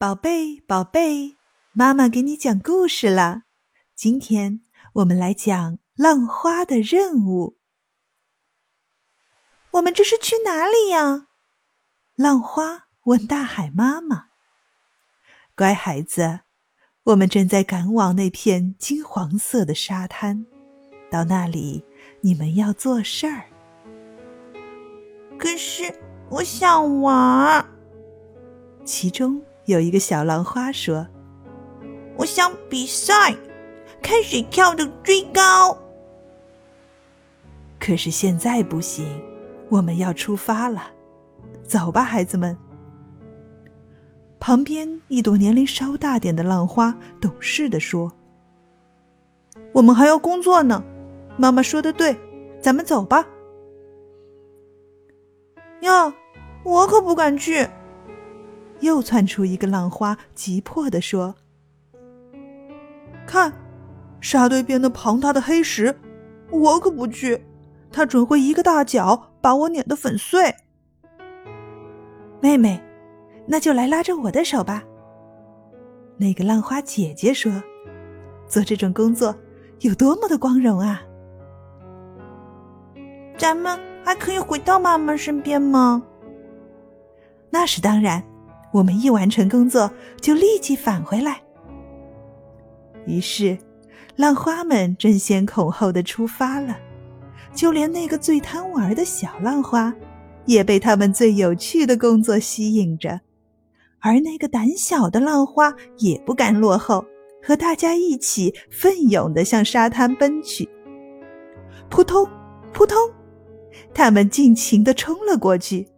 宝贝，宝贝，妈妈给你讲故事了。今天我们来讲浪花的任务。我们这是去哪里呀？浪花问大海妈妈：“乖孩子，我们正在赶往那片金黄色的沙滩，到那里你们要做事儿。”可是我想玩。其中。有一个小浪花说：“我想比赛，看谁跳的最高。”可是现在不行，我们要出发了，走吧，孩子们。旁边一朵年龄稍大点的浪花懂事的说：“我们还要工作呢。”妈妈说的对，咱们走吧。呀，我可不敢去。又窜出一个浪花，急迫地说：“看，沙堆边的庞大的黑石，我可不去，它准会一个大脚把我碾得粉碎。”妹妹，那就来拉着我的手吧。那个浪花姐姐说：“做这种工作有多么的光荣啊！”咱们还可以回到妈妈身边吗？那是当然。我们一完成工作，就立即返回来。于是，浪花们争先恐后的出发了，就连那个最贪玩的小浪花，也被他们最有趣的工作吸引着。而那个胆小的浪花也不甘落后，和大家一起奋勇的向沙滩奔去。扑通，扑通，他们尽情的冲了过去。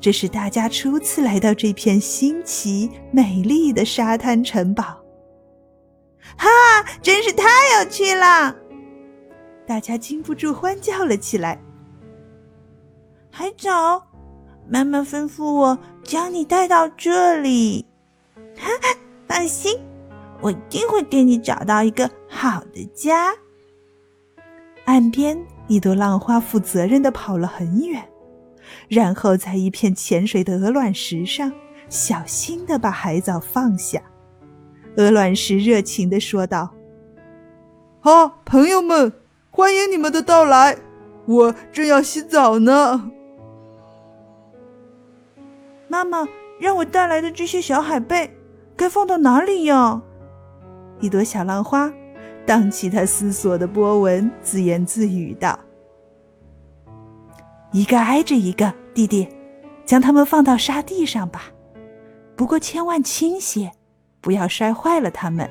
这是大家初次来到这片新奇美丽的沙滩城堡，哈，真是太有趣了！大家禁不住欢叫了起来。海藻，妈妈吩咐我将你带到这里，哈哈，放心，我一定会给你找到一个好的家。岸边，一朵浪花负责任的跑了很远。然后在一片浅水的鹅卵石上，小心的把海藻放下。鹅卵石热情的说道：“好，朋友们，欢迎你们的到来！我正要洗澡呢。”妈妈让我带来的这些小海贝，该放到哪里呀？一朵小浪花荡起它思索的波纹，自言自语道。一个挨着一个，弟弟，将它们放到沙地上吧。不过千万轻些，不要摔坏了它们。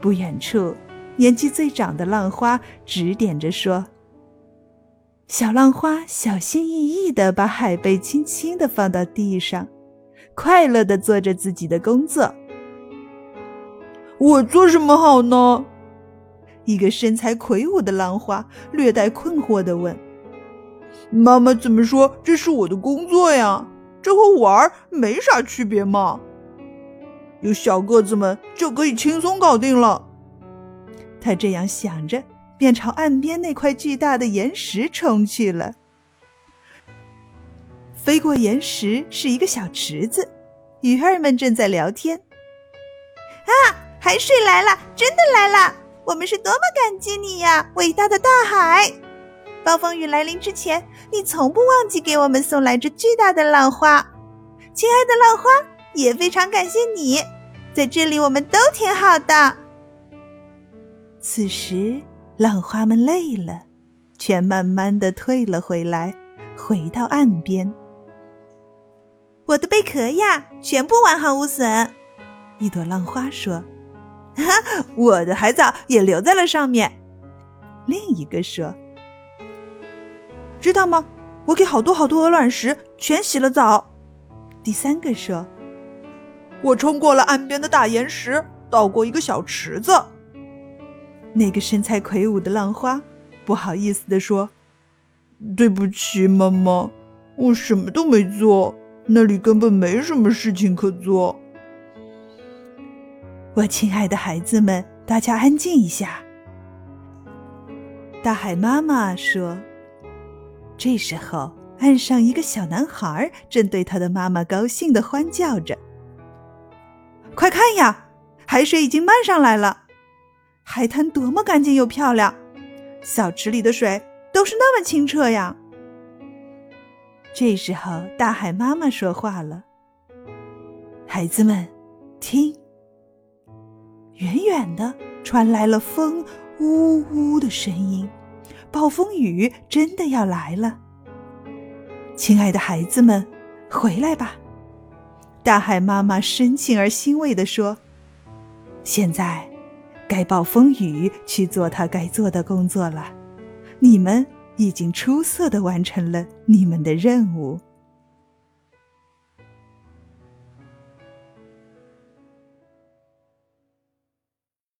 不远处，年纪最长的浪花指点着说：“小浪花小心翼翼地把海贝轻轻地放到地上，快乐地做着自己的工作。”我做什么好呢？一个身材魁梧的浪花略带困惑地问。妈妈怎么说？这是我的工作呀，这和玩没啥区别嘛。有小个子们就可以轻松搞定了。他这样想着，便朝岸边那块巨大的岩石冲去了。飞过岩石是一个小池子，鱼儿们正在聊天。啊，海水来了，真的来了！我们是多么感激你呀，伟大的大海！暴风雨来临之前，你从不忘记给我们送来这巨大的浪花，亲爱的浪花，也非常感谢你，在这里我们都挺好的。此时，浪花们累了，全慢慢的退了回来，回到岸边。我的贝壳呀，全部完好无损。一朵浪花说：“哈，我的海藻也留在了上面。”另一个说。知道吗？我给好多好多鹅卵石全洗了澡。第三个说：“我冲过了岸边的大岩石，到过一个小池子。”那个身材魁梧的浪花不好意思的说：“对不起，妈妈，我什么都没做，那里根本没什么事情可做。”我亲爱的孩子们，大家安静一下。大海妈妈说。这时候，岸上一个小男孩正对他的妈妈高兴的欢叫着：“快看呀，海水已经漫上来了！海滩多么干净又漂亮，小池里的水都是那么清澈呀！”这时候，大海妈妈说话了：“孩子们，听，远远的传来了风呜呜的声音，暴风雨真的要来了。亲爱的孩子们，回来吧！”大海妈妈深情而欣慰地说：“现在，该暴风雨去做他该做的工作了。你们已经出色的完成了你们的任务。”